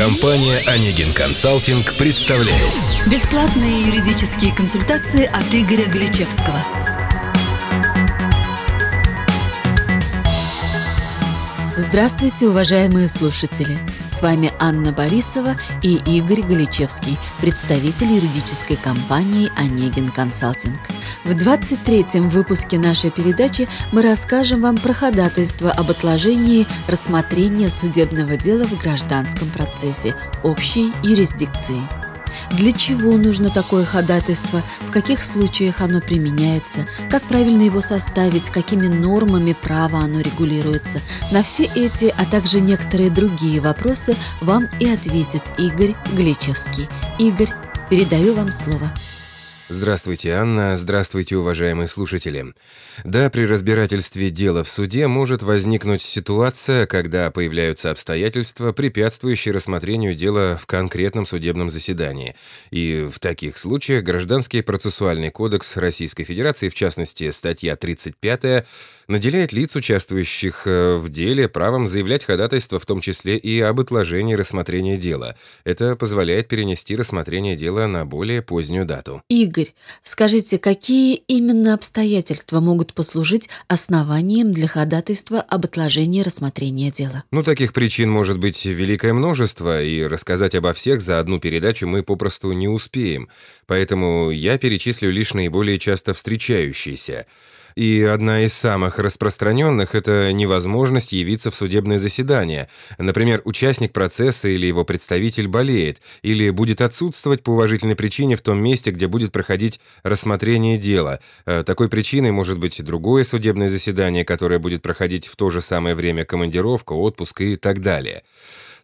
Компания «Онегин Консалтинг» представляет Бесплатные юридические консультации от Игоря Гличевского. Здравствуйте, уважаемые слушатели! С вами Анна Борисова и Игорь Галичевский, представитель юридической компании «Онегин Консалтинг». В 23-м выпуске нашей передачи мы расскажем вам про ходатайство об отложении рассмотрения судебного дела в гражданском процессе общей юрисдикции – для чего нужно такое ходатайство, в каких случаях оно применяется, как правильно его составить, какими нормами права оно регулируется. На все эти, а также некоторые другие вопросы вам и ответит Игорь Гличевский. Игорь, передаю вам слово. Здравствуйте, Анна. Здравствуйте, уважаемые слушатели. Да, при разбирательстве дела в суде может возникнуть ситуация, когда появляются обстоятельства, препятствующие рассмотрению дела в конкретном судебном заседании. И в таких случаях Гражданский процессуальный кодекс Российской Федерации, в частности, статья 35 наделяет лиц, участвующих э, в деле, правом заявлять ходатайство, в том числе и об отложении рассмотрения дела. Это позволяет перенести рассмотрение дела на более позднюю дату. Игорь, скажите, какие именно обстоятельства могут послужить основанием для ходатайства об отложении рассмотрения дела? Ну, таких причин может быть великое множество, и рассказать обо всех за одну передачу мы попросту не успеем. Поэтому я перечислю лишь наиболее часто встречающиеся. И одна из самых распространенных – это невозможность явиться в судебное заседание. Например, участник процесса или его представитель болеет, или будет отсутствовать по уважительной причине в том месте, где будет проходить рассмотрение дела. Э, такой причиной может быть другое судебное заседание, которое будет проходить в то же самое время командировка, отпуск и так далее.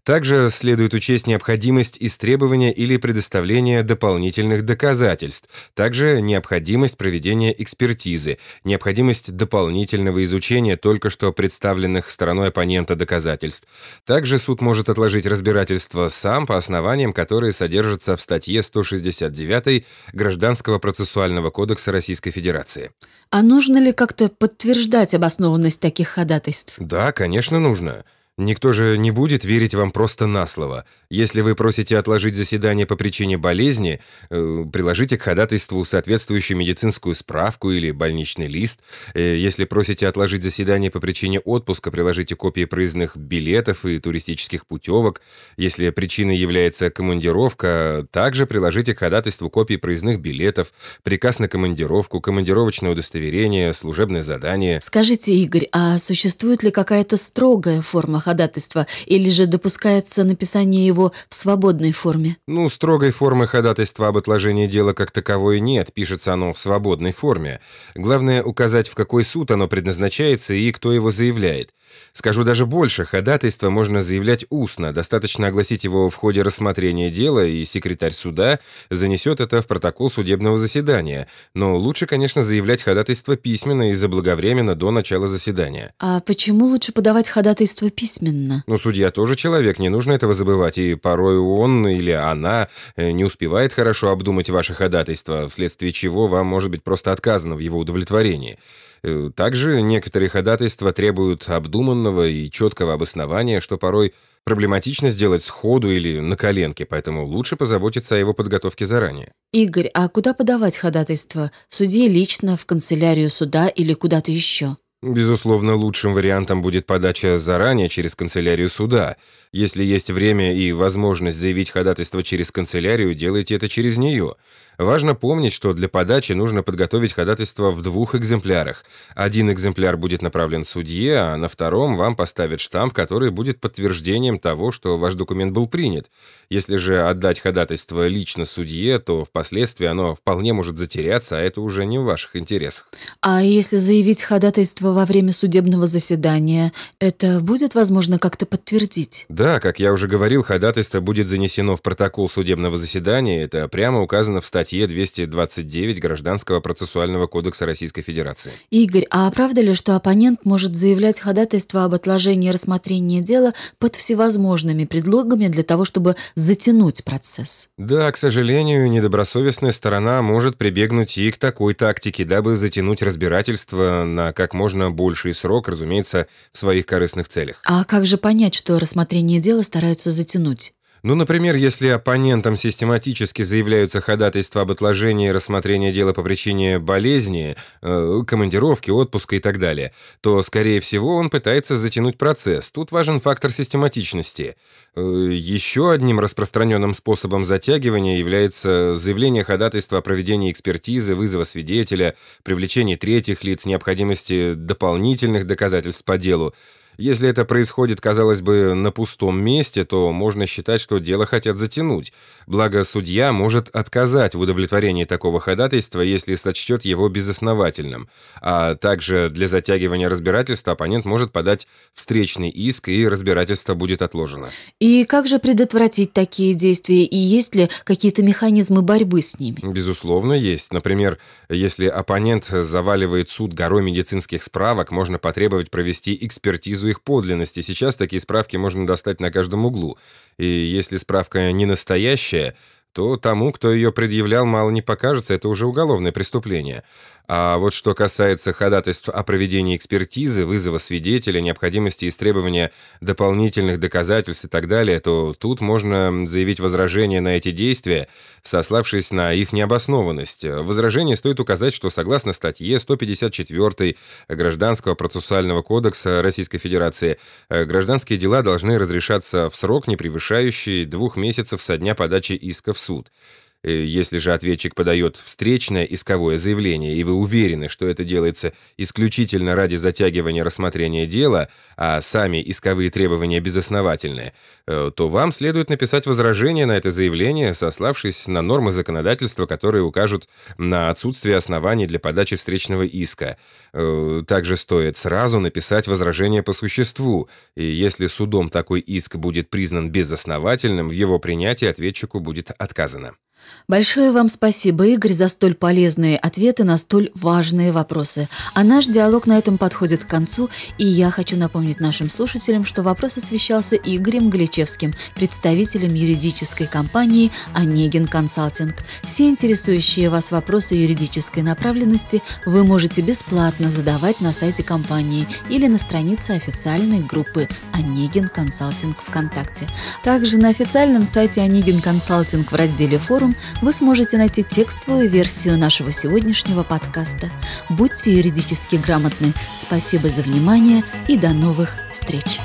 Также следует учесть необходимость истребования или предоставления дополнительных доказательств, также необходимость проведения экспертизы, необходимость дополнительного изучения только что представленных стороной оппонента доказательств. Также суд может отложить разбирательство сам по основаниям, которые содержатся в статье 169 Гражданского процессуального кодекса Российской Федерации. А нужно ли как-то подтверждать обоснованность таких ходатайств? Да, конечно, нужно. Никто же не будет верить вам просто на слово. Если вы просите отложить заседание по причине болезни, э, приложите к ходатайству соответствующую медицинскую справку или больничный лист. Э, если просите отложить заседание по причине отпуска, приложите копии проездных билетов и туристических путевок. Если причиной является командировка, также приложите к ходатайству копии проездных билетов, приказ на командировку, командировочное удостоверение, служебное задание. Скажите, Игорь, а существует ли какая-то строгая форма ходатайства или же допускается написание его в свободной форме? Ну, строгой формы ходатайства об отложении дела как таковой нет, пишется оно в свободной форме. Главное указать, в какой суд оно предназначается и кто его заявляет. Скажу даже больше, ходатайство можно заявлять устно, достаточно огласить его в ходе рассмотрения дела, и секретарь суда занесет это в протокол судебного заседания. Но лучше, конечно, заявлять ходатайство письменно и заблаговременно до начала заседания. А почему лучше подавать ходатайство письменно? Письменно. Ну, судья тоже человек, не нужно этого забывать, и порой он или она э, не успевает хорошо обдумать ваше ходатайство, вследствие чего вам может быть просто отказано в его удовлетворении. Э, также некоторые ходатайства требуют обдуманного и четкого обоснования, что порой проблематично сделать сходу или на коленке, поэтому лучше позаботиться о его подготовке заранее. Игорь, а куда подавать ходатайство? Судье лично, в канцелярию суда или куда-то еще? Безусловно, лучшим вариантом будет подача заранее через канцелярию суда. Если есть время и возможность заявить ходатайство через канцелярию, делайте это через нее. Важно помнить, что для подачи нужно подготовить ходатайство в двух экземплярах. Один экземпляр будет направлен судье, а на втором вам поставят штамп, который будет подтверждением того, что ваш документ был принят. Если же отдать ходатайство лично судье, то впоследствии оно вполне может затеряться, а это уже не в ваших интересах. А если заявить ходатайство во время судебного заседания, это будет возможно как-то подтвердить? Да, как я уже говорил, ходатайство будет занесено в протокол судебного заседания, это прямо указано в статье статье 229 Гражданского процессуального кодекса Российской Федерации. Игорь, а правда ли, что оппонент может заявлять ходатайство об отложении рассмотрения дела под всевозможными предлогами для того, чтобы затянуть процесс? Да, к сожалению, недобросовестная сторона может прибегнуть и к такой тактике, дабы затянуть разбирательство на как можно больший срок, разумеется, в своих корыстных целях. А как же понять, что рассмотрение дела стараются затянуть? Ну, например, если оппонентам систематически заявляются ходатайства об отложении рассмотрения дела по причине болезни, э, командировки, отпуска и так далее, то, скорее всего, он пытается затянуть процесс. Тут важен фактор систематичности. Э, еще одним распространенным способом затягивания является заявление ходатайства о проведении экспертизы, вызова свидетеля, привлечении третьих лиц, необходимости дополнительных доказательств по делу. Если это происходит, казалось бы, на пустом месте, то можно считать, что дело хотят затянуть. Благо, судья может отказать в удовлетворении такого ходатайства, если сочтет его безосновательным. А также для затягивания разбирательства оппонент может подать встречный иск, и разбирательство будет отложено. И как же предотвратить такие действия, и есть ли какие-то механизмы борьбы с ними? Безусловно, есть. Например, если оппонент заваливает суд горой медицинских справок, можно потребовать провести экспертизу их подлинности. Сейчас такие справки можно достать на каждом углу. И если справка не настоящая, то тому, кто ее предъявлял, мало не покажется, это уже уголовное преступление. А вот что касается ходатайств о проведении экспертизы, вызова свидетеля, необходимости истребования дополнительных доказательств и так далее, то тут можно заявить возражение на эти действия, сославшись на их необоснованность. Возражение стоит указать, что согласно статье 154 Гражданского процессуального кодекса Российской Федерации, гражданские дела должны разрешаться в срок, не превышающий двух месяцев со дня подачи иска в суд. Э, если же ответчик подает встречное исковое заявление, и вы уверены, что это делается исключительно ради затягивания рассмотрения дела, а сами исковые требования безосновательные, э, то вам следует написать возражение на это заявление, сославшись на нормы законодательства, которые укажут на отсутствие оснований для подачи встречного иска. Э, также стоит сразу написать возражение по существу, и если судом такой иск будет признан безосновательным, в его принятии ответчику будет отказано. Большое вам спасибо, Игорь, за столь полезные ответы на столь важные вопросы. А наш диалог на этом подходит к концу, и я хочу напомнить нашим слушателям, что вопрос освещался Игорем Гличевским, представителем юридической компании «Онегин Консалтинг». Все интересующие вас вопросы юридической направленности вы можете бесплатно задавать на сайте компании или на странице официальной группы «Онегин Консалтинг ВКонтакте». Также на официальном сайте «Онегин Консалтинг» в разделе «Форум» вы сможете найти текстовую версию нашего сегодняшнего подкаста. Будьте юридически грамотны. Спасибо за внимание и до новых встреч!